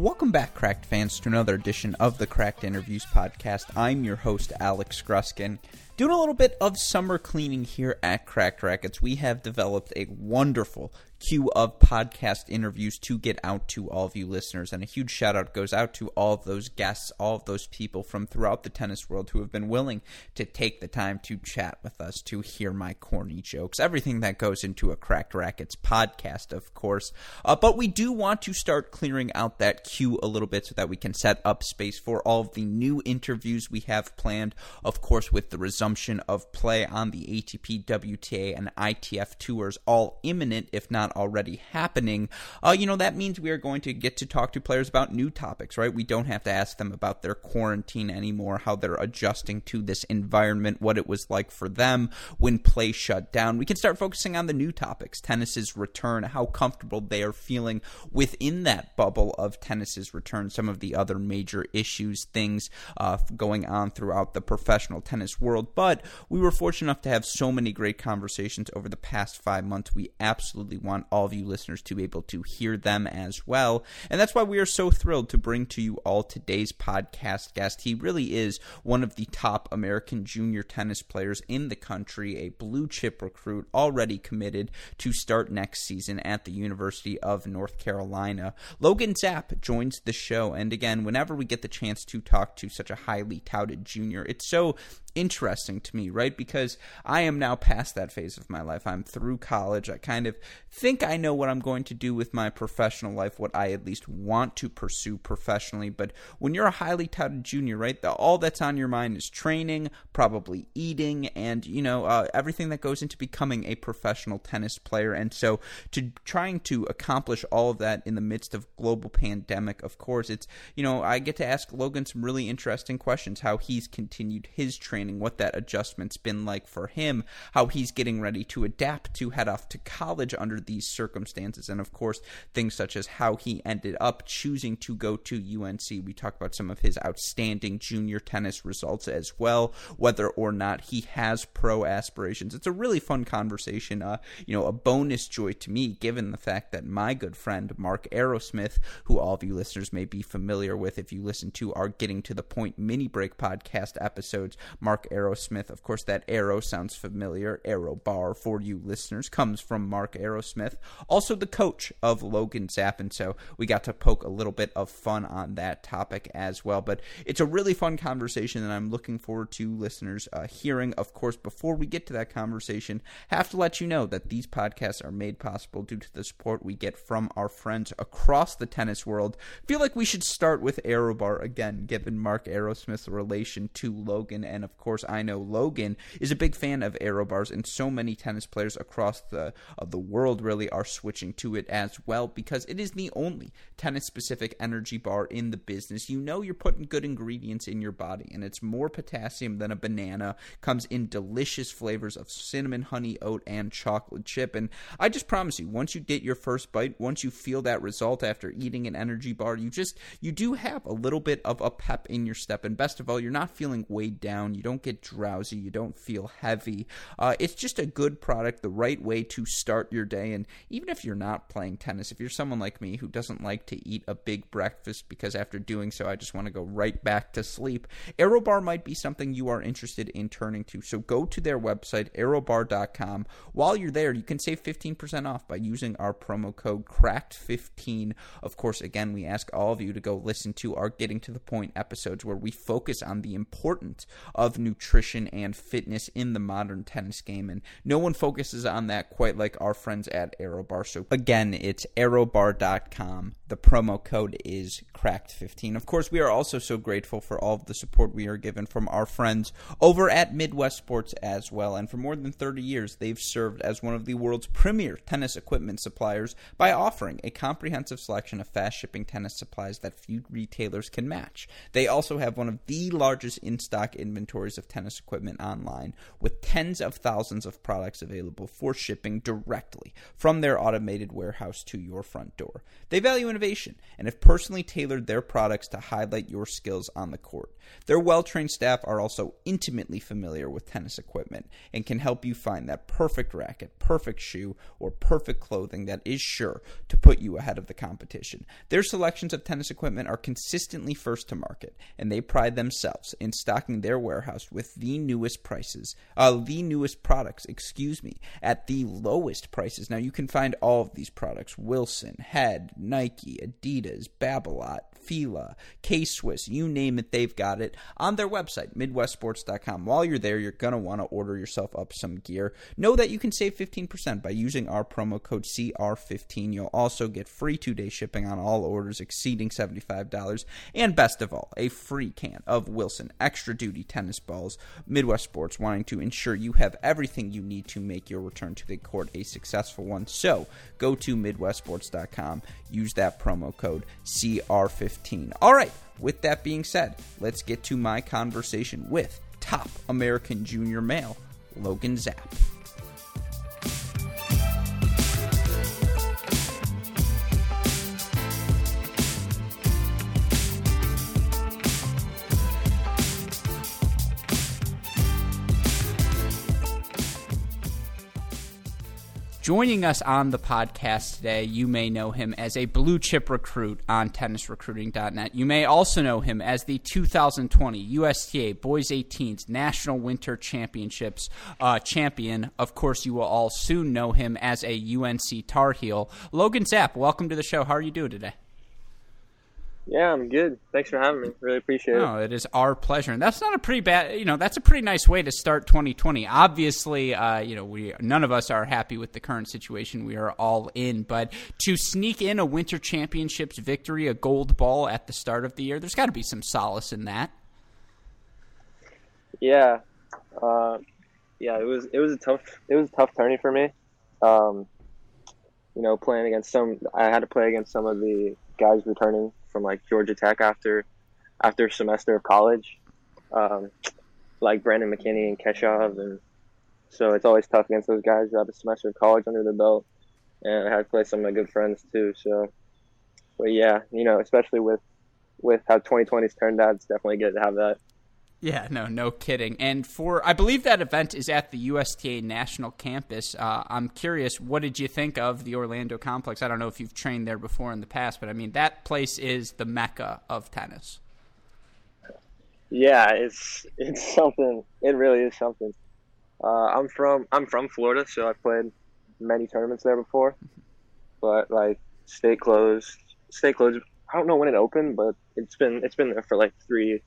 Welcome back, Cracked fans, to another edition of the Cracked Interviews podcast. I'm your host, Alex Gruskin. Doing a little bit of summer cleaning here at Cracked Racquets. We have developed a wonderful queue of podcast interviews to get out to all of you listeners. And a huge shout out goes out to all of those guests, all of those people from throughout the tennis world who have been willing to take the time to chat with us, to hear my corny jokes, everything that goes into a Cracked Racquets podcast, of course. Uh, but we do want to start clearing out that queue a little bit so that we can set up space for all of the new interviews we have planned, of course, with the resumption of play on the ATP, WTA, and ITF tours all imminent, if not already happening. Uh, you know, that means we are going to get to talk to players about new topics, right? We don't have to ask them about their quarantine anymore, how they're adjusting to this environment, what it was like for them when play shut down. We can start focusing on the new topics, tennis's return, how comfortable they are feeling within that bubble of tennis's return, some of the other major issues, things uh, going on throughout the professional tennis world. But we were fortunate enough to have so many great conversations over the past five months. We absolutely want all of you listeners to be able to hear them as well. And that's why we are so thrilled to bring to you all today's podcast guest. He really is one of the top American junior tennis players in the country, a blue chip recruit already committed to start next season at the University of North Carolina. Logan Zapp joins the show. And again, whenever we get the chance to talk to such a highly touted junior, it's so interesting to me, right? Because I am now past that phase of my life. I'm through college. I kind of think I know what I'm going to do with my professional life, what I at least want to pursue professionally. But when you're a highly touted junior, right, the, all that's on your mind is training, probably eating, and, you know, uh, everything that goes into becoming a professional tennis player. And so to trying to accomplish all of that in the midst of global pandemic, of course, it's, you know, I get to ask Logan some really interesting questions, how he's continued his training training, what that adjustment's been like for him, how he's getting ready to adapt to head off to college under these circumstances, and of course, things such as how he ended up choosing to go to UNC. We talk about some of his outstanding junior tennis results as well, whether or not he has pro aspirations. It's a really fun conversation. Uh, you know, a bonus joy to me, given the fact that my good friend Mark Aerosmith, who all of you listeners may be familiar with if you listen to our Getting to the Point mini break podcast episodes, Mark Aerosmith. Of course, that arrow sounds familiar. Arrow bar for you listeners comes from Mark Aerosmith, also the coach of Logan Zapp. And so we got to poke a little bit of fun on that topic as well. But it's a really fun conversation, and I'm looking forward to listeners uh, hearing. Of course, before we get to that conversation, have to let you know that these podcasts are made possible due to the support we get from our friends across the tennis world. Feel like we should start with Aerobar again, given Mark Aerosmith's relation to Logan, and of course, I know Logan is a big fan of aero bars, and so many tennis players across the of the world really are switching to it as well because it is the only tennis-specific energy bar in the business. You know, you're putting good ingredients in your body, and it's more potassium than a banana. Comes in delicious flavors of cinnamon, honey, oat, and chocolate chip. And I just promise you, once you get your first bite, once you feel that result after eating an energy bar, you just you do have a little bit of a pep in your step. And best of all, you're not feeling weighed down. You don't get drowsy. You don't feel heavy. Uh, it's just a good product, the right way to start your day. And even if you're not playing tennis, if you're someone like me who doesn't like to eat a big breakfast because after doing so, I just want to go right back to sleep, AeroBar might be something you are interested in turning to. So go to their website, aerobar.com. While you're there, you can save 15% off by using our promo code CRACKED15. Of course, again, we ask all of you to go listen to our Getting to the Point episodes where we focus on the importance of nutrition and fitness in the modern tennis game, and no one focuses on that quite like our friends at Aerobar. So again, it's aerobar.com. The promo code is cracked15. Of course, we are also so grateful for all of the support we are given from our friends over at Midwest Sports as well. And for more than 30 years, they've served as one of the world's premier tennis equipment suppliers by offering a comprehensive selection of fast shipping tennis supplies that few retailers can match. They also have one of the largest in stock inventories of tennis equipment online, with tens of thousands of products available for shipping directly from their automated warehouse to your front door. They value innovation and have personally tailored their products to highlight your skills on the court. Their well trained staff are also intimately familiar with tennis equipment and can help you find that perfect racket, perfect shoe, or perfect clothing that is sure to put you ahead of the competition. Their selections of tennis equipment are consistently first to market, and they pride themselves in stocking their warehouse with the newest prices, uh, the newest products, excuse me, at the lowest prices. Now you can find all of these products: Wilson, Head, Nike, Adidas, Babolat, Fila, K Swiss, you name it, they've got it on their website, MidwestSports.com. While you're there, you're going to want to order yourself up some gear. Know that you can save 15% by using our promo code CR15. You'll also get free two day shipping on all orders exceeding $75. And best of all, a free can of Wilson Extra Duty tennis balls. Midwest Sports wanting to ensure you have everything you need to make your return to the court a successful one. So go to MidwestSports.com, use that promo code CR15. All right, with that being said, let's get to my conversation with top American junior male, Logan Zapp. Joining us on the podcast today, you may know him as a blue chip recruit on tennisrecruiting.net. You may also know him as the 2020 USTA Boys 18s National Winter Championships uh, champion. Of course, you will all soon know him as a UNC Tar Heel. Logan Zapp, welcome to the show. How are you doing today? Yeah, I'm good. Thanks for having me. Really appreciate it. No, it is our pleasure, and that's not a pretty bad. You know, that's a pretty nice way to start 2020. Obviously, uh, you know, we none of us are happy with the current situation. We are all in, but to sneak in a Winter Championships victory, a gold ball at the start of the year, there's got to be some solace in that. Yeah, uh, yeah. It was it was a tough it was a tough tourney for me. Um, you know, playing against some, I had to play against some of the guys returning from like Georgia Tech after after a semester of college, um, like Brandon McKinney and Keshav, and so it's always tough against those guys who have a semester of college under their belt, and I had to play some of my good friends too. So, but yeah, you know, especially with with how 2020's turned out, it's definitely good to have that. Yeah, no, no kidding. And for, I believe that event is at the USTA National Campus. Uh, I'm curious, what did you think of the Orlando complex? I don't know if you've trained there before in the past, but I mean, that place is the mecca of tennis. Yeah, it's it's something. It really is something. Uh, I'm from I'm from Florida, so I've played many tournaments there before, but like state closed, state closed. I don't know when it opened, but it's been it's been there for like three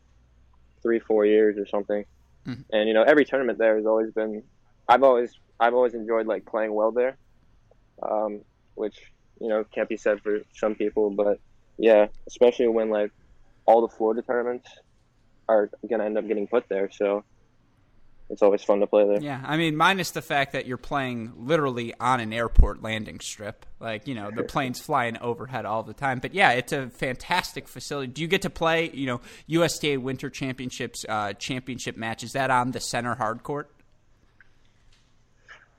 three four years or something Mhm. and you know every tournament there has always been i've always i've always enjoyed like playing well there um, which you know can't be said for some people but yeah especially when like all the florida tournaments are gonna end up getting put there so it's always fun to play there Yeah, I mean, minus the fact that you're playing literally on an airport landing strip. Like, you know, the planes flying overhead all the time. But yeah, it's a fantastic facility. Do you get to play, you know, USTA Winter Championships uh, championship match? Is that on the center hard court?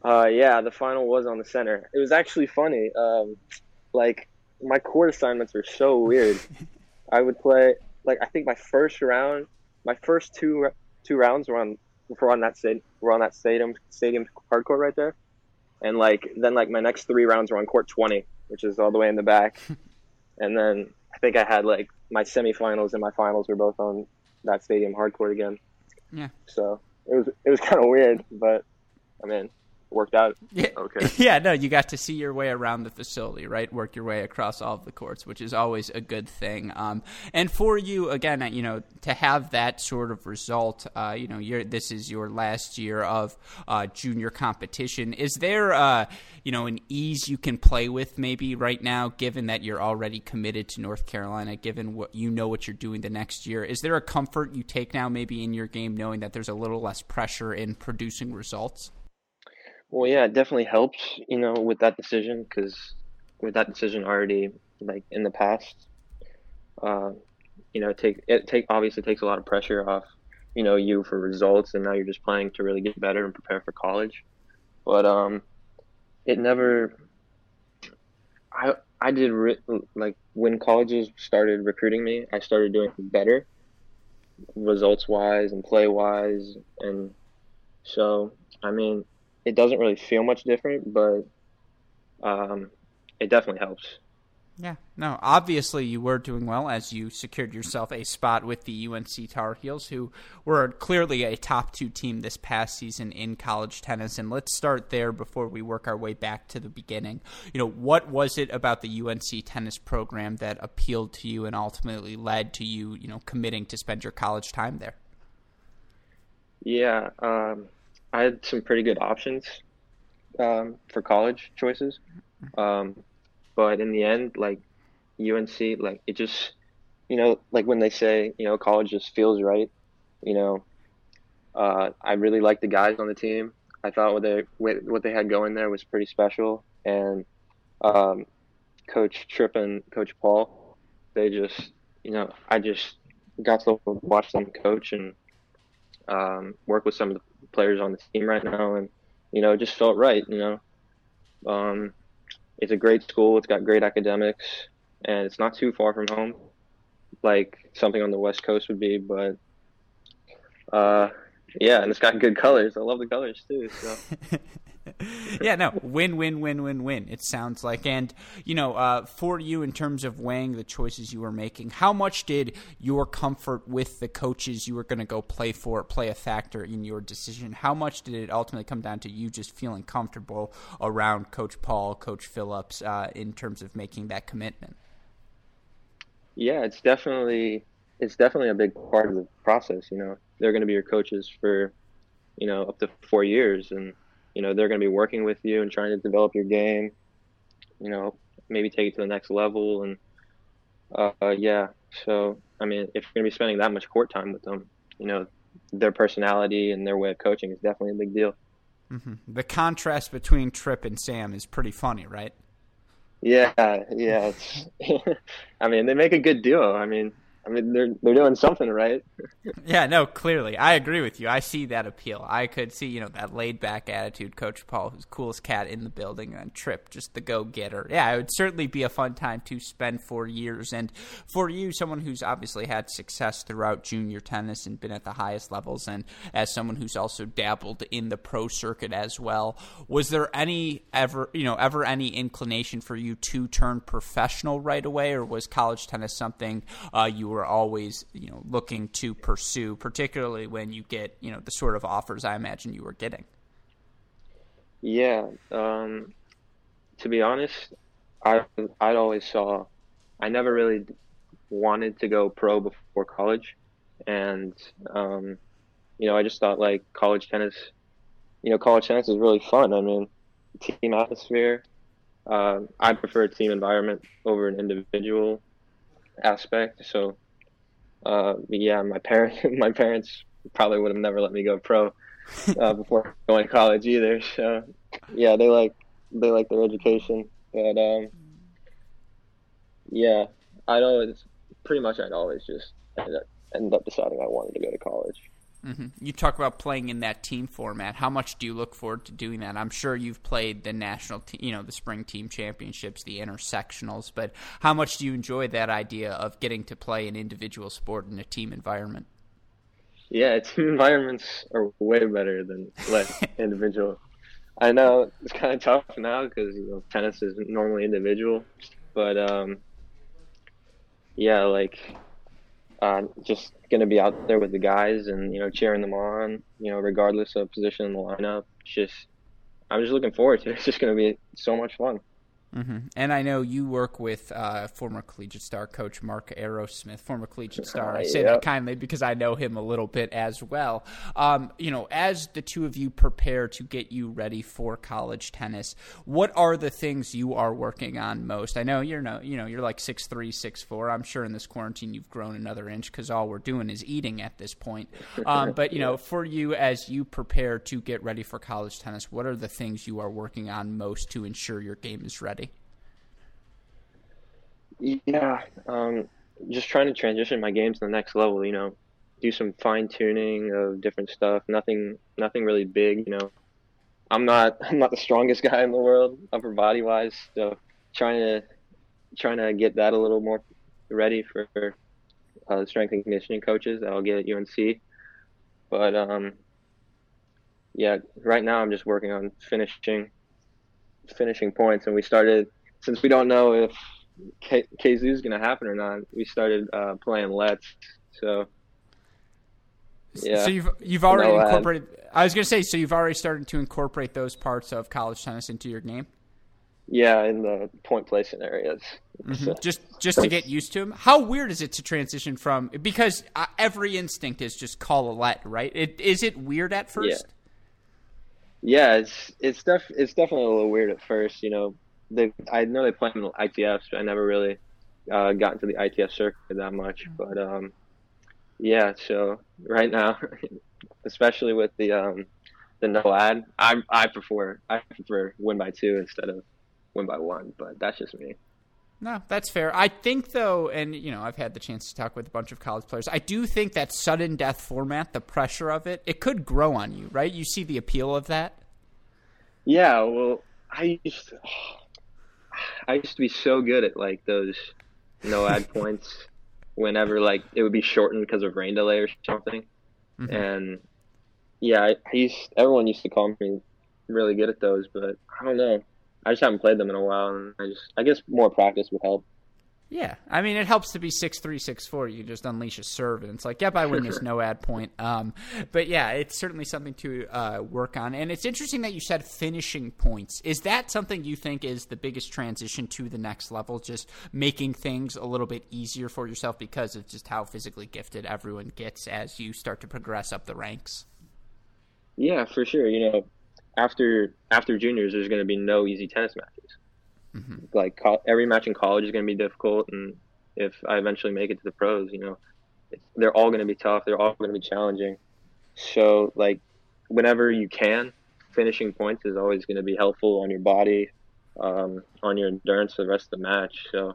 Uh, yeah, the final was on the center. It was actually funny. Um, like my court assignments were so weird. I would play like I think my first round, my first two two rounds were on were on that stadium were on that stadium stadium hard court right there, and like then like my next three rounds were on court twenty, which is all the way in the back, and then I think I had like my semifinals and my finals were both on that stadium hard court again. Yeah. So it was it was kind of weird, but I mean worked out. Yeah. Okay. Yeah, no, you got to see your way around the facility, right? Work your way across all of the courts, which is always a good thing. Um, and for you, again, uh, you know, to have that sort of result, uh, you know, you're, this is your last year of uh, junior competition. Is there, uh, you know, an ease you can play with maybe right now, given that you're already committed to North Carolina, given what you know what you're doing the next year? Is there a comfort you take now, maybe in your game, knowing that there's a little less pressure in producing results? Well, yeah, it definitely helps, you know, with that decision because with that decision already like in the past, uh, you know, take it take obviously takes a lot of pressure off, you know, you for results, and now you're just playing to really get better and prepare for college. But um, it never. I I did re- like when colleges started recruiting me, I started doing better, results wise and play wise, and so I mean it doesn't really feel much different, but um, it definitely helps. Yeah, no, obviously you were doing well as you secured yourself a spot with the UNC Tar Heels, who were clearly a top two team this past season in college tennis. And let's start there before we work our way back to the beginning. You know, what was it about the UNC tennis program that appealed to you and ultimately led to you, you know, committing to spend your college time there? Yeah, um, I had some pretty good options um, for college choices, um, but in the end, like UNC, like it just, you know, like when they say, you know, college just feels right. You know, uh, I really liked the guys on the team. I thought what they what they had going there was pretty special, and um, Coach Tripp and Coach Paul, they just, you know, I just got to watch them coach and um, work with some of the players on the team right now, and you know, it just felt right. You know, um, it's a great school. It's got great academics, and it's not too far from home, like something on the West Coast would be. But uh, yeah, and it's got good colors. I love the colors too. So. yeah, no, win, win, win, win, win. It sounds like, and you know, uh, for you in terms of weighing the choices you were making, how much did your comfort with the coaches you were going to go play for play a factor in your decision? How much did it ultimately come down to you just feeling comfortable around Coach Paul, Coach Phillips, uh, in terms of making that commitment? Yeah, it's definitely it's definitely a big part of the process. You know, they're going to be your coaches for you know up to four years and you know they're going to be working with you and trying to develop your game you know maybe take it to the next level. And uh, yeah so i mean if you're going to be spending that much court time with them you know their personality and their way of coaching is definitely a big deal. Mm-hmm. the contrast between Tripp and sam is pretty funny right? Yeah yeah. I mean they make a good duo. I mean I mean, they're they're doing something right. yeah, no, clearly, I agree with you. I see that appeal. I could see, you know, that laid back attitude, Coach Paul, who's coolest cat in the building, and Tripp, just the go getter. Yeah, it would certainly be a fun time to spend four years. And for you, someone who's obviously had success throughout junior tennis and been at the highest levels, and as someone who's also dabbled in the pro circuit as well, was there any ever, you know, ever any inclination for you to turn professional right away, or was college tennis something uh, you were always you know looking to pursue, particularly when you get you know the sort of offers I imagine you were getting. Yeah, um, to be honest, I I always saw, I never really wanted to go pro before college, and um, you know I just thought like college tennis, you know college tennis is really fun. I mean, team atmosphere. Uh, I prefer a team environment over an individual aspect. So uh, yeah, my parents my parents probably would have never let me go pro uh, before going to college either. So yeah, they like they like their education, but um, yeah, I'd always pretty much I'd always just end up, end up deciding I wanted to go to college. Mm-hmm. You talk about playing in that team format. How much do you look forward to doing that? I'm sure you've played the national, te- you know, the spring team championships, the intersectionals, but how much do you enjoy that idea of getting to play an individual sport in a team environment? Yeah, team environments are way better than like individual. I know it's kind of tough now because you know tennis is normally individual, but um, yeah, like uh, just going to be out there with the guys and you know cheering them on you know regardless of position in the lineup it's just I'm just looking forward to it. It's just going to be so much fun. Hmm And I know you work with uh, former collegiate star coach Mark Aerosmith, former collegiate star. I say that kindly because I know him a little bit as well. Um, you know, as the two of you prepare to get you ready for college tennis, what are the things you are working on most? I know you're no, you know, you're like six three, six four. I'm sure in this quarantine you've grown another inch because all we're doing is eating at this point. Um, but you know, for you as you prepare to get ready for college tennis, what are the things you are working on most to ensure your game is ready? Yeah, um, just trying to transition my game to the next level. You know, do some fine tuning of different stuff. Nothing, nothing really big. You know, I'm not, I'm not the strongest guy in the world, upper body wise. So trying to, trying to get that a little more ready for uh, strength and conditioning coaches that I'll get at UNC. But um, yeah, right now I'm just working on finishing, finishing points, and we started since we don't know if K- is going to happen or not. We started uh, playing Let's. So yeah, So you've you've already No ad. incorporated. I was going to say, so you've already started to incorporate those parts of college tennis into your game, yeah, in the point placing areas. So, just just to get used to them. How weird is it to transition from because uh, every instinct is just call a let, right? It, is it weird at first? yeah, it's it's def it's definitely a little weird at first. You know, they I know they play in the ITFs, but I never really uh, got into the ITF circuit that much. But um, yeah, so right now, especially with the um, the no ad, I I prefer I prefer win by two instead of win by one. But that's just me. No, that's fair. I think though, and you know, I've had the chance to talk with a bunch of college players. I do think that sudden death format, the pressure of it, it could grow on you, right? You see the appeal of that. Yeah, well, I used to, I used to be so good at like those no ad points whenever like it would be shortened because of rain delay or something. Mm-hmm. And yeah, I, I used everyone used to call me really good at those, but I don't know. I just haven't played them in a while, and I just I guess more practice would help. Yeah, I mean, it helps to be six three, six four. You just unleash a serve, and it's like, yep, I win this no ad point. Um, but yeah, it's certainly something to uh, work on. And it's interesting that you said finishing points. Is that something you think is the biggest transition to the next level? Just making things a little bit easier for yourself because of just how physically gifted everyone gets as you start to progress up the ranks. Yeah, for sure. You know, after after juniors, there's going to be no easy tennis matches. Like co- every match in college is going to be difficult, and if I eventually make it to the pros, you know, it's, they're all going to be tough. They're all going to be challenging. So, like, whenever you can, finishing points is always going to be helpful on your body, um, on your endurance for the rest of the match. So,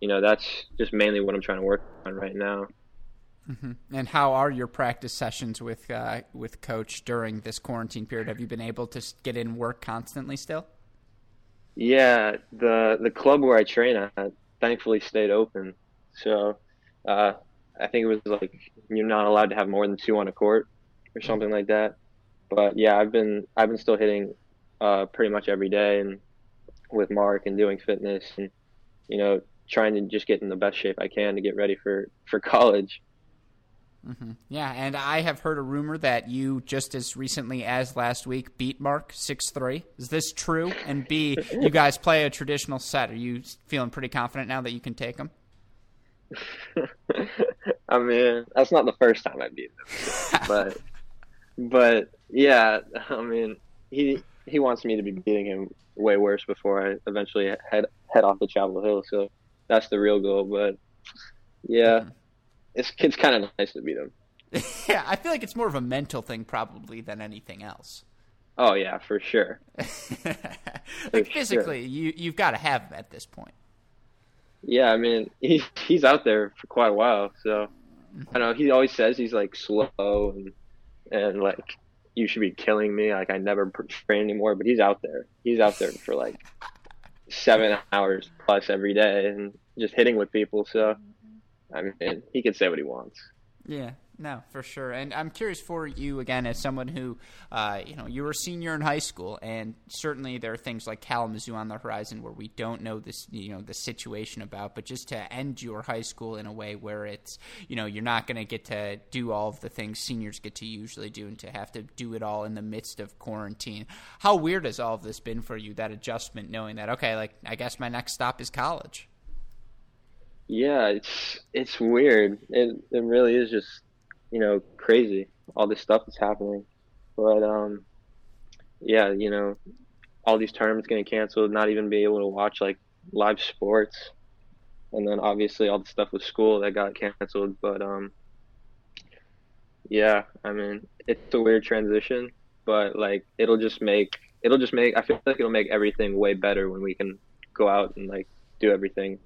you know, that's just mainly what I'm trying to work on right now. And how are your practice sessions with uh, with coach during this quarantine period? Have you been able to get in work constantly still? Yeah, the the club where I train at thankfully stayed open. So uh, I think it was like you're not allowed to have more than two on a court or something like that. But yeah, I've been I've been still hitting uh, pretty much every day and with Mark and doing fitness and you know trying to just get in the best shape I can to get ready for for college. Mm-hmm. Yeah, and I have heard a rumor that you just as recently as last week beat Mark six three. Is this true? And B, you guys play a traditional set. Are you feeling pretty confident now that you can take him? I mean, that's not the first time I beat him, but but yeah, I mean, he he wants me to be beating him way worse before I eventually head head off the Chapel Hill. So that's the real goal. But yeah, mm-hmm. It's it's kind of nice to beat him. yeah, I feel like it's more of a mental thing probably than anything else. Oh yeah, for sure. like sure. physically, you you've got to have him at this point. Yeah, I mean, he he's out there for quite a while. So mm-hmm. I know he always says he's like slow and and like you should be killing me. Like I never train anymore, but he's out there. He's out there for like seven hours plus every day and just hitting with people. So I mean, he can say what he wants. Yeah, No, for sure. And I'm curious for you again, as someone who, uh, you know, you were a senior in high school, and certainly there are things like Kalamazoo on the horizon where we don't know this, you know, the situation about. But just to end your high school in a way where it's, you know, you're not going to get to do all of the things seniors get to usually do, and to have to do it all in the midst of quarantine. How weird has all of this been for you? That adjustment, knowing that okay, like I guess my next stop is college. Yeah, it's it's weird. It it really is just you know crazy all this stuff that's happening. But um, yeah, you know, all these tournaments getting canceled, not even be able to watch like live sports, and then obviously all the stuff with school that got canceled. But um, yeah, I mean, it's a weird transition, but like it'll just make it'll just make I feel like it'll make everything way better when we can go out and like do everything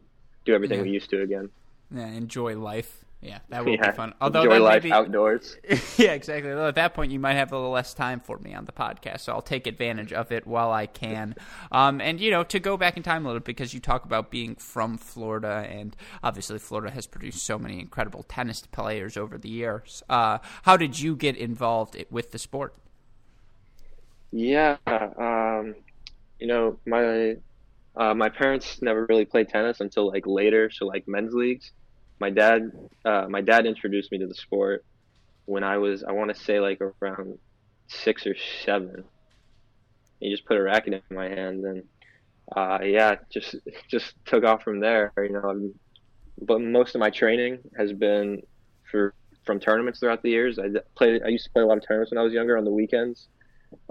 do everything Yeah. we used to again. Yeah, enjoy life. Yeah, that would yeah, be fun. Although enjoy life be, outdoors. yeah, exactly. Although at that point, you might have a little less time for me on the podcast, so I'll take advantage of it while I can. Um, and you know, to go back in time a little, because you talk about being from Florida, and obviously Florida has produced so many incredible tennis players over the years. Uh, how did you get involved with the sport? Yeah, um, you know, my uh, my parents never really played tennis until like later, so like men's leagues. My dad, uh, my dad introduced me to the sport when I was, I want to say like around six or seven. He just put a racket in my hand, and uh, yeah, just just took off from there. You know, but most of my training has been for from tournaments throughout the years. I played, I used to play a lot of tournaments when I was younger on the weekends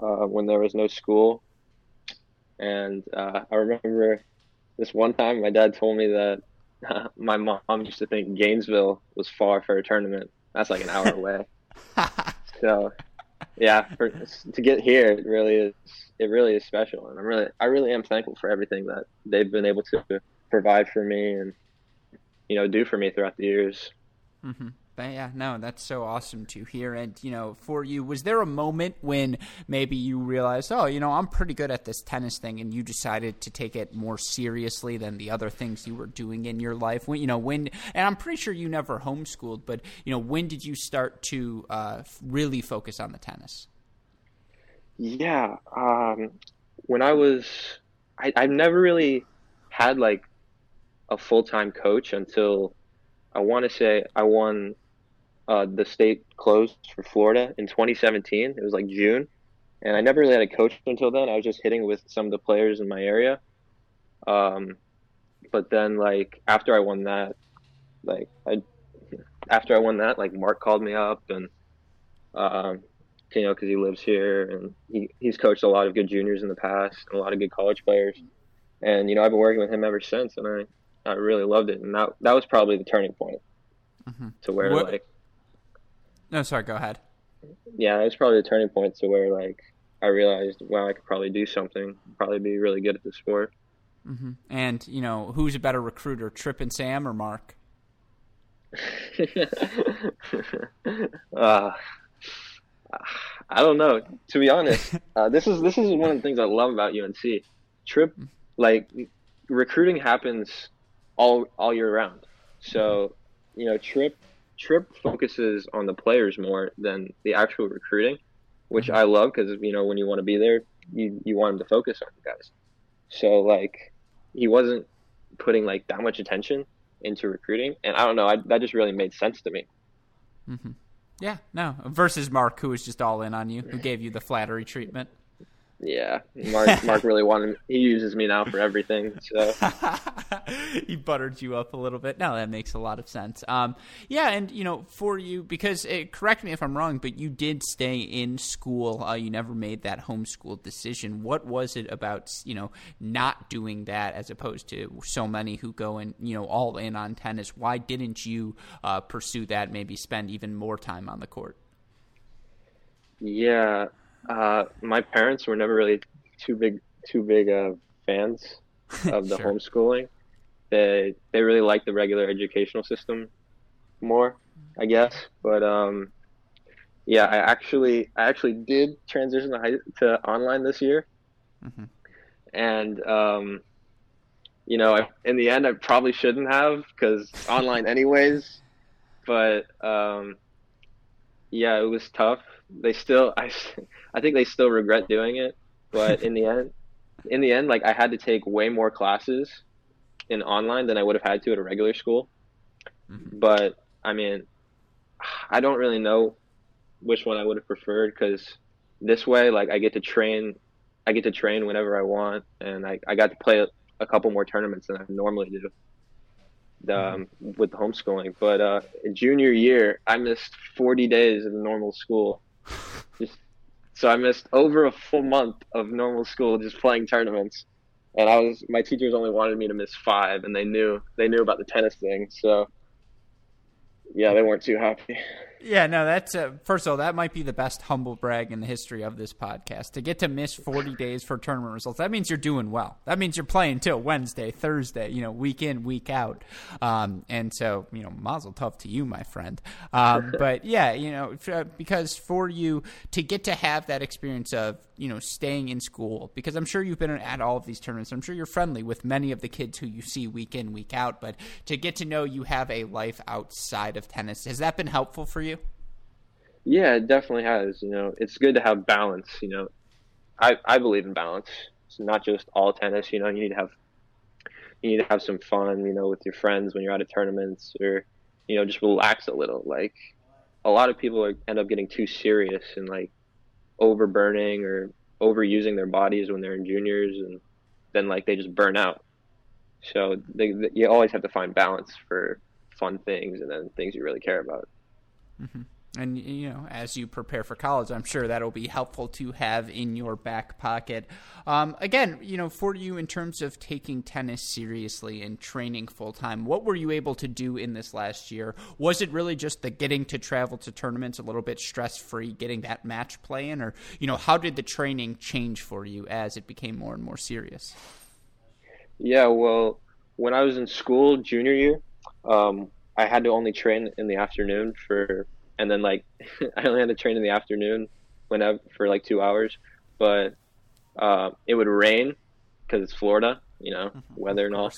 uh, when there was no school. And uh, I remember this one time my dad told me that my mom used to think Gainesville was far for a tournament. That's like an hour away. So, yeah, for, to get here, it really is. It really is special, and I'm really, I really am thankful for everything that they've been able to provide for me and you know do for me throughout the years. Mm-hmm. Yeah, no, that's so awesome to hear. And you know, for you, was there a moment when maybe you realized, oh, you know, I'm pretty good at this tennis thing, and you decided to take it more seriously than the other things you were doing in your life? When you know, when, and I'm pretty sure you never homeschooled, but you know, when did you start to uh, really focus on the tennis? Yeah, um, when I was, I, I've never really had like a full time coach until I want to say I won uh, the state closed for Florida in 2017. It was like June, and I never really had a coach until then. I was just hitting with some of the players in my area. Um, but then like after I won that, like I, after I won that, like Mark called me up and, um, you know, because he lives here and he, he's coached a lot of good juniors in the past and a lot of good college players. And you know, I've been working with him ever since, and I, I really loved it. And that that was probably the turning point to where What- like No, sorry, go ahead. yeah, it was probably the turning point to where like I realized, wow, I could probably do something, probably be really good at the sport. And you know, who's a better recruiter, Tripp and Sam or Mark? uh, I don't know. To be honest, uh, this is this is one of the things I love about UNC. Tripp, like recruiting happens all all year round. So, you know, Tripp Tripp focuses on the players more than the actual recruiting, which mm-hmm. I love because you know when you want to be there, you you want him to focus on the guys. So like, he wasn't putting like that much attention into recruiting, and I don't know. I, that just really made sense to me. Mm-hmm. Yeah, no. Versus Mark, who was just all in on you, who gave you the flattery treatment. Yeah, Mark. Mark really wanted. He uses me now for everything. So he buttered you up a little bit. No, that makes a lot of sense. Um, yeah, and you know, for you, because uh, correct me if I'm wrong, but you did stay in school. Uh, you never made that homeschool decision. What was it about, you know, not doing that as opposed to so many who go and you know all in on tennis? Why didn't you uh, pursue that? Maybe spend even more time on the court. yeah, uh, my parents were never really too big too big uh, fans of the Sure. homeschooling. They they really like the regular educational system more, I guess. But um, yeah, I actually I actually did transition to, high, to online this year, Mhm. and um, you know, I, in the end, I probably shouldn't have because online anyways. But um, yeah, it was tough. They still, I, I think they still regret doing it, but in the end, in the end, like I had to take way more classes in online than I would have had to at a regular school. Mm-hmm. But I mean, I don't really know which one I would have preferred because this way, like I get to train, I get to train whenever I want, and I, I got to play a, a couple more tournaments than I normally do. Um, with the homeschooling, but uh, junior year, I missed 40 days of normal school. Just, so I missed over a full month of normal school just playing tournaments, and I was my teachers only wanted me to miss five, and they knew they knew about the tennis thing, so yeah, they weren't too happy. Yeah, no, that's uh, first of all, that might be the best humble brag in the history of this podcast. To get to miss 40 days for tournament results, that means you're doing well. That means you're playing till Wednesday, Thursday, you know, week in, week out. Um, and so, you know, mazel tov to you, my friend. Um, but yeah, you know, uh, because for you to get to have that experience of, you know, staying in school, because I'm sure you've been at all of these tournaments. I'm sure you're friendly with many of the kids who you see week in, week out. But to get to know you have a life outside of tennis, has that been helpful for you? Yeah, it definitely has. You know, it's good to have balance. You know, I I believe in balance. It's not just all tennis. You know, you need to have you need to have some fun. You know, with your friends when you're out at tournaments, or you know, just relax a little. Like a lot of people are, end up getting too serious and like overburning or overusing their bodies when they're in juniors, and then like they just burn out. So they, they, you always have to find balance for fun things and then things you really care about. Mm-hmm. And you know, as you prepare for college, I'm sure that'll be helpful to have in your back pocket. Um, again, you know, for you in terms of taking tennis seriously and training full time, what were you able to do in this last year? Was it really just the getting to travel to tournaments a little bit stress free, getting that match play in, or you know, how did the training change for you as it became more and more serious? Yeah, well, when I was in school, junior year, um, I had to only train in the afternoon for, and then like I only had to train in the afternoon when I, for like two hours, but uh, it would rain because it's Florida, you know, weather and all.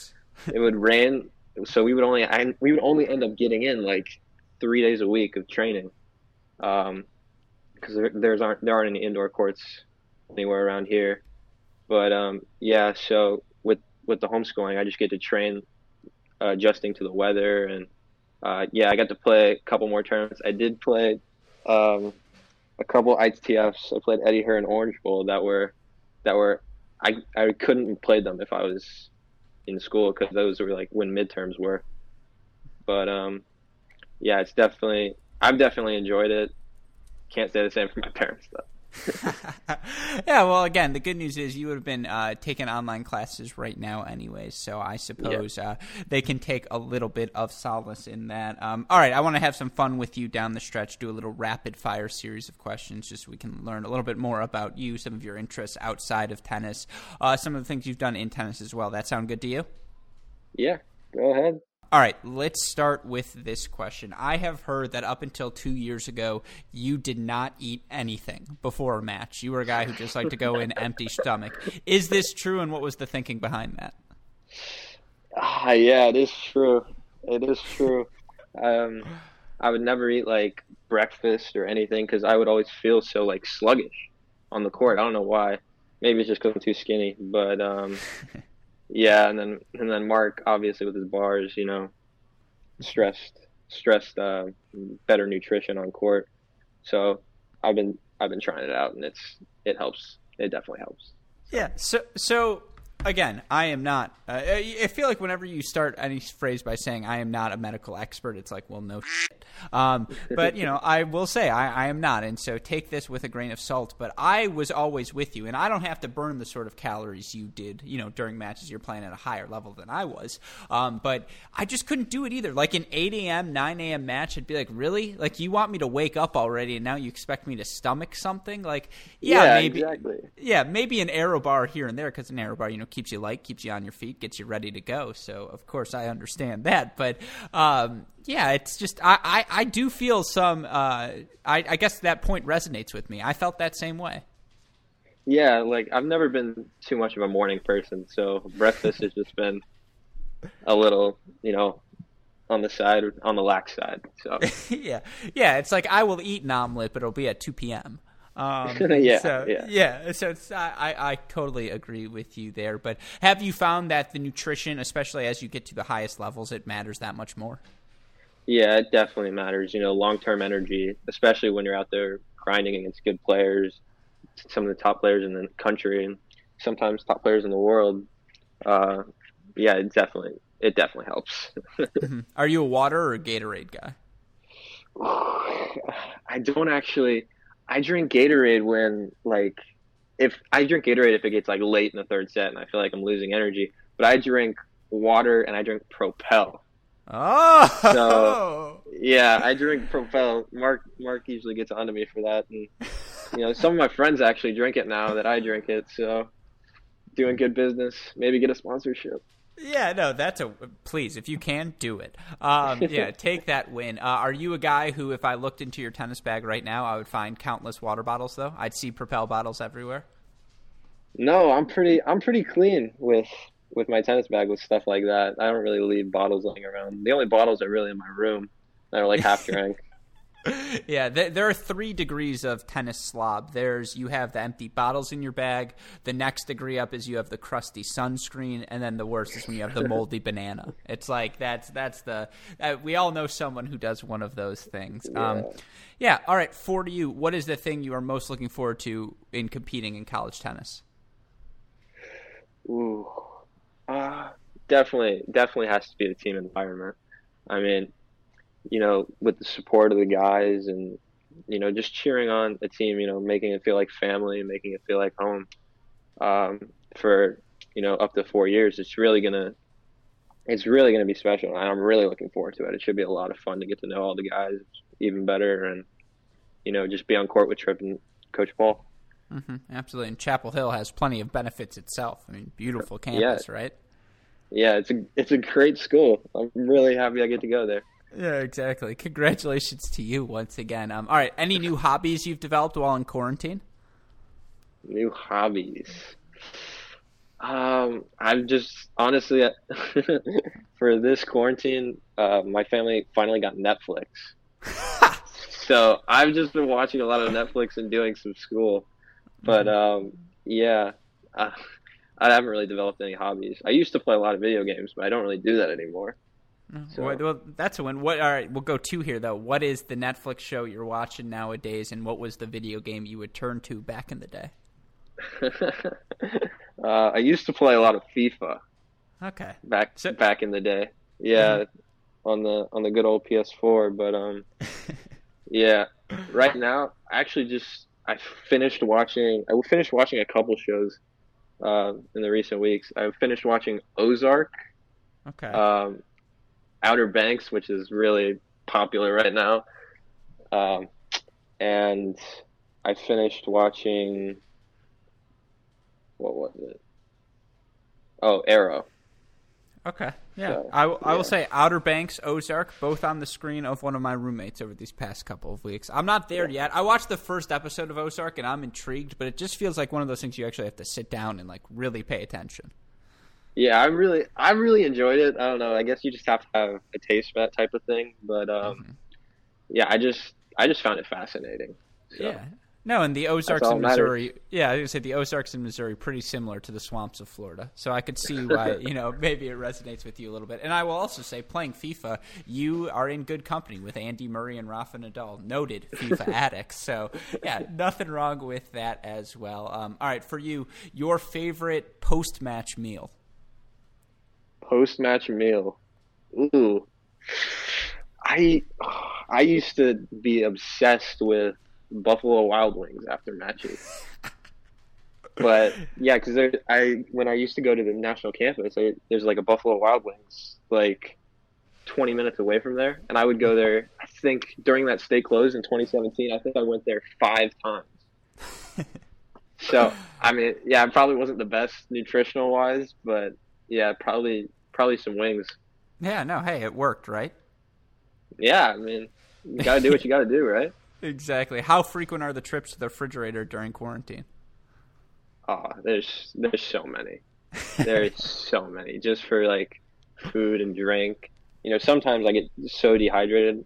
It would rain, so we would only I, we would only end up getting in like three days a week of training, um, because there, there's aren't there aren't any indoor courts anywhere around here, but um, yeah, so with with the homeschooling, I just get to train uh, adjusting to the weather and uh, yeah, I got to play a couple more tournaments. I did play um, a couple ITFs. I played Eddie Herr Orange Bowl that were that were I I couldn't play them if I was in school because those were like when midterms were. But um, yeah, it's definitely I've definitely enjoyed it. Can't say the same for my parents though. yeah, well, again, the good news is you would have been uh, taking online classes right now, anyways. So I suppose uh, they can take a little bit of solace in that. Um, all right, I want to have some fun with you down the stretch. Do a little rapid fire series of questions, just so we can learn a little bit more about you, some of your interests outside of tennis, uh, some of the things you've done in tennis as well. That sound good to you? Yeah, go ahead. All right, let's start with this question. I have heard that up until two years ago, you did not eat anything before a match. You were a guy who just liked to go in empty stomach. Is this true, and what was the thinking behind that? Ah, yeah, it is true. It is true. Um, I would never eat like breakfast or anything because I would always feel so like sluggish on the court. I don't know why. Maybe it's just because I'm too skinny. But um, yeah, and then and then Mark obviously with his bars, you know, stressed stressed uh, better nutrition on court. So I've been I've been trying it out, and it's it helps. It definitely helps. Yeah. So so again, I am not. Uh, I feel like whenever you start any phrase by saying "I am not a medical expert," it's like, well, no shit. Um, but you know, I will say I, I am not, and so take this with a grain of salt. But I was always with you, and I don't have to burn the sort of calories you did. You know, during matches, you're playing at a higher level than I was. Um, but I just couldn't do it either. Like an 8 a.m., 9 a.m. match, I'd be like, really? Like you want me to wake up already, and now you expect me to stomach something? Like, yeah, Yeah, maybe. exactly. Yeah, maybe an arrow bar here and there because an arrow bar, you know, keeps you light, keeps you on your feet, gets you ready to go. So of course I understand that, but um, yeah, it's just I, I, I do feel some. Uh, I, I guess that point resonates with me. I felt that same way. Yeah, like I've never been too much of a morning person, so breakfast has just been a little, you know, on the side on the lax side. So yeah, yeah. It's like I will eat an omelet, but it'll be at two p.m. Um, Yeah, so, yeah. So it's I, I I totally agree with you there. But have you found that the nutrition, especially as you get to the highest levels, it matters that much more? yeah, it definitely matters. You know, long term energy, especially when you're out there grinding against good players, some of the top players in the country, and sometimes top players in the world. Uh, yeah, it definitely it definitely helps. Are you a water or a Gatorade guy? I don't actually. I drink Gatorade when like if I drink Gatorade if it gets like late in the third set and I feel like I'm losing energy. But I drink water and I drink Propel. Oh, So- Yeah, I drink Propel. Mark Mark usually gets onto me for that, and you know some of my friends actually drink it now that I drink it. So doing good business. Maybe get a sponsorship. Yeah, no, that's a please. If you can, do it. Um, yeah, take that win. Uh, are you a guy who, if I looked into your tennis bag right now, I would find countless water bottles? Though I'd see Propel bottles everywhere. No, I'm pretty I'm pretty clean with with my tennis bag with stuff like that. I don't really leave bottles laying around. The only bottles are really in my room that are like half drank. Yeah, there, there are three degrees of tennis slob. There's you have the empty bottles in your bag. The next degree up is you have the crusty sunscreen, and then the worst is when you have the moldy banana. It's like that's that's the uh, we all know someone who does one of those things. Um, yeah. All right. For you, what is the thing you are most looking forward to in competing in college tennis? Ooh, uh, definitely, definitely has to be the team environment. I mean, you know, with the support of the guys and you know, just cheering on a team, you know, making it feel like family and making it feel like home. Um, for you know, up to four years, it's really gonna, it's really gonna be special. And I'm really looking forward to it. It should be a lot of fun to get to know all the guys even better, and you know, just be on court with Tripp and Coach Paul. hmm absolutely. And Chapel Hill has plenty of benefits itself. I mean, beautiful campus, right? Yeah, it's a it's a great school. I'm really happy I get to go there. Yeah, exactly. Congratulations to you once again. Um, all right, any new hobbies you've developed while in quarantine? New hobbies. Um, I'm just honestly for this quarantine, uh, my family finally got Netflix. so I've just been watching a lot of Netflix and doing some school. But um, yeah, uh, I haven't really developed any hobbies. I used to play a lot of video games, but I don't really do that anymore. So- Well, well, that's a win. What? All right, we'll go two here though. What is the Netflix show you're watching nowadays, and what was the video game you would turn to back in the day? uh, I used to play a lot of FIFA. Okay. back So- back in the day. Yeah, on the on the good old PS4. But um, yeah, right now, I actually, just I finished watching. I finished watching a couple shows uh, in the recent weeks. I finished watching Ozark, Okay. um, Outer Banks, which is really popular right now, um, and I finished watching. What was it? Oh, Arrow. Okay. Yeah. So, I, will- I will say Outer Banks, Ozark, both on the screen of one of my roommates over these past couple of weeks. I'm not there yet. I watched the first episode of Ozark and I'm intrigued, but it just feels like one of those things you actually have to sit down and like really pay attention. Yeah, I really, I really enjoyed it. I don't know. I guess you just have to have a taste for that type of thing. But um, Mm-hmm. yeah, I just, I just found it fascinating. So, Yeah. No, and the Ozarks in that matters. Missouri. Yeah, I was gonna say the Ozarks in Missouri pretty similar to the swamps of Florida. So I could see why you know maybe it resonates with you a little bit. And I will also say, playing FIFA, you are in good company with Andy Murray and Rafa Nadal, noted FIFA addicts. So yeah, nothing wrong with that as well. Um, all right, for you, your favorite post-match meal. Post match meal. Ooh, I, I used to be obsessed with Buffalo Wild Wings after matches. But yeah, because I when I used to go to the national campus, I, there's like a Buffalo Wild Wings like 20 minutes away from there, and I would go there. I think during that stay closed in 2017, I think I went there five times. so I mean, yeah, it probably wasn't the best nutritional wise, but yeah, probably probably some wings. Yeah, no, hey, it worked, right? Yeah, I mean, you gotta do what you gotta do, right? Exactly. How frequent are the trips to the refrigerator during quarantine? Oh, there's there's so many. There's so many just for like food and drink. you know, sometimes I get so dehydrated,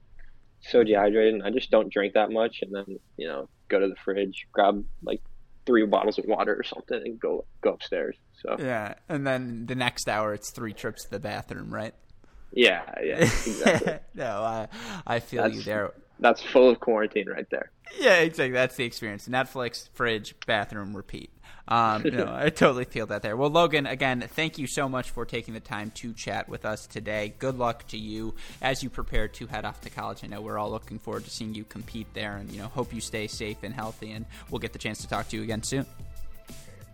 so dehydrated, and I just don't drink that much, and then you know, go to the fridge, grab like three bottles of water or something, and go go upstairs. So Yeah, and then the next hour it's three trips to the bathroom, right? yeah, yeah, exactly. no, I I feel you there. That's full of quarantine right there. Yeah, exactly. That's the experience. Netflix, fridge, bathroom, repeat. Um, no, I totally feel that there. Well, Logan, again, thank you so much for taking the time to chat with us today. Good luck to you as you prepare to head off to college. I know we're all looking forward to seeing you compete there, and you know, hope you stay safe and healthy. And we'll get the chance to talk to you again soon.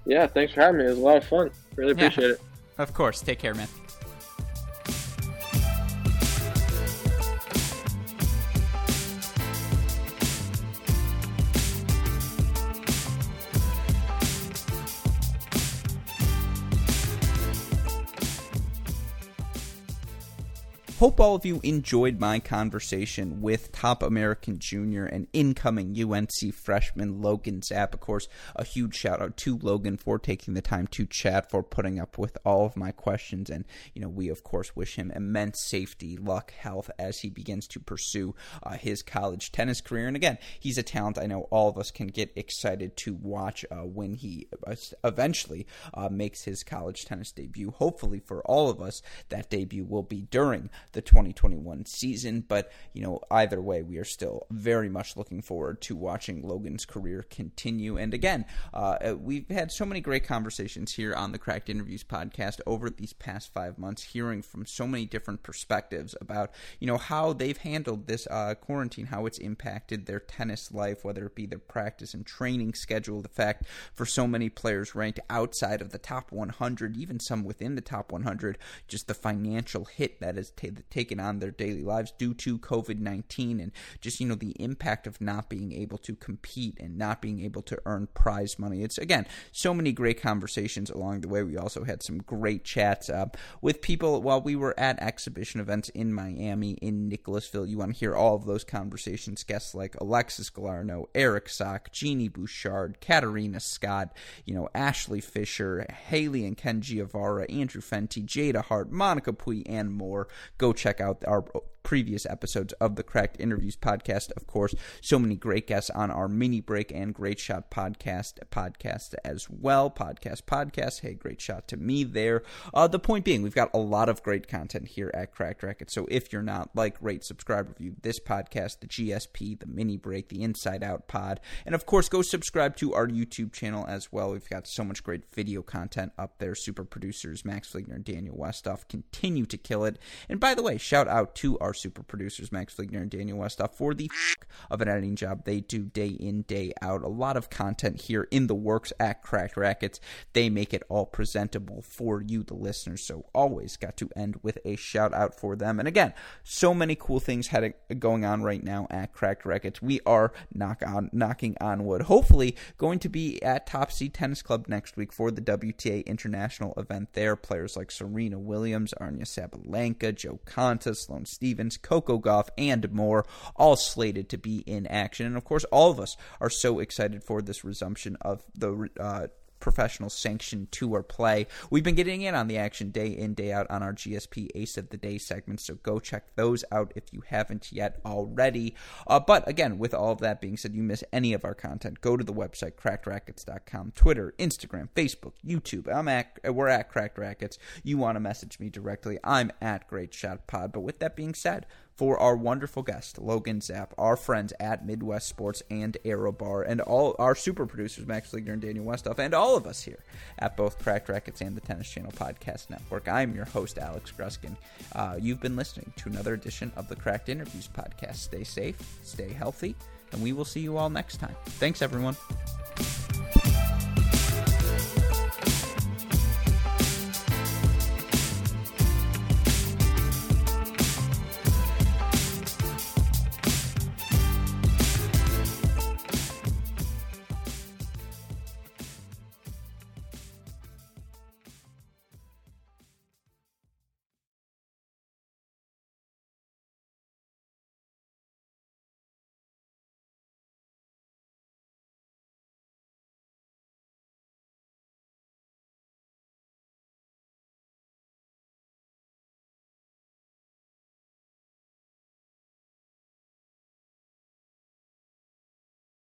Yeah, thanks for having me. It was a lot of fun. Really Yeah. appreciate it. Of course. Take care, man. Hope all of you enjoyed my conversation with top American junior and incoming UNC freshman Logan Zapp. Of course, a huge shout out to Logan for taking the time to chat, for putting up with all of my questions. And, you know, we, of course, wish him immense safety, luck, health as he begins to pursue uh, his college tennis career. And again, he's a talent I know all of us can get excited to watch uh, when he eventually uh, makes his college tennis debut. Hopefully, for all of us, that debut will be during the 2021 season. But, you know, either way, we are still very much looking forward to watching Logan's career continue. And again, uh, we've had so many great conversations here on the Cracked Interviews podcast over these past five months, hearing from so many different perspectives about, you know, how they've handled this uh, quarantine, how it's impacted their tennis life, whether it be their practice and training schedule, the fact for so many players ranked outside of the top 100, even some within the top 100, just the financial hit that is ta- taken on their daily lives due to COVID 19 and just, you know, the impact of not being able to compete and not being able to earn prize money. It's, again, so many great conversations along the way. We also had some great chats uh, with people while we were at exhibition events in Miami, in Nicholasville. You want to hear all of those conversations. Guests like Alexis Galarneau, Eric Sock, Genie Bouchard, Katarina Scott, you know, Ashley Fisher, Haley and Ken Giavara, Andrew Fenty, Jada Hart, Monica Puig, and more. Go check out our previous episodes of the Cracked Interviews podcast. Of course, so many great guests on our mini break and Great Shot podcast podcast as well. Podcast podcast. Hey, great shot to me there. Uh, the point being, we've got a lot of great content here at Cracked Racquets. So if you're not like, rate, subscribe, review this podcast, the GSP, the mini break, the Inside Out pod, and of course, go subscribe to our YouTube channel as well. We've got so much great video content up there. Super producers Max Fligner and Daniel Westoff continue to kill it. And by the way, shout out to our super producers Max Fligner and Daniel Westoff for the f- of an editing job they do day in day out. A lot of content here in the works at Cracked Racquets. They make it all presentable for you, the listeners. So always got to end with a shout out for them. And again, so many cool things had going on right now at Cracked Racquets. We are knock on knocking on wood. Hopefully, going to be at Top Seed Tennis Club next week for the WTA International event. There, players like Serena Williams, Aryna Sabalenka, Jo Konta, Sloane Stevens, Coco Gauff, and more, all slated to be in action. And of course, all of us are so excited for this resumption of the uh, professional sanctioned tour play. We've been getting in on the action day in, day out on our GSP Ace of the Day segment, so go check those out if you haven't yet already. Uh, but again, with all of that being said, you miss any of our content, go to the website, crackedracquets.com, Twitter, Instagram, Facebook, YouTube. I'm at, we're at Cracked Racquets. You want to message me directly, I'm at Great Shot Pod. But with that being said, for our wonderful guest, Logan Zapp, our friends at Midwest Sports and Aero Bar, and all our super producers, Max Fligner and Daniel Westoff, and all of us here at both Cracked Racquets and the Tennis Channel Podcast Network. I'm your host, Alex Gruskin. Uh, you've been listening to another edition of the Cracked Interviews Podcast. Stay safe, stay healthy, and we will see you all next time. Thanks, everyone.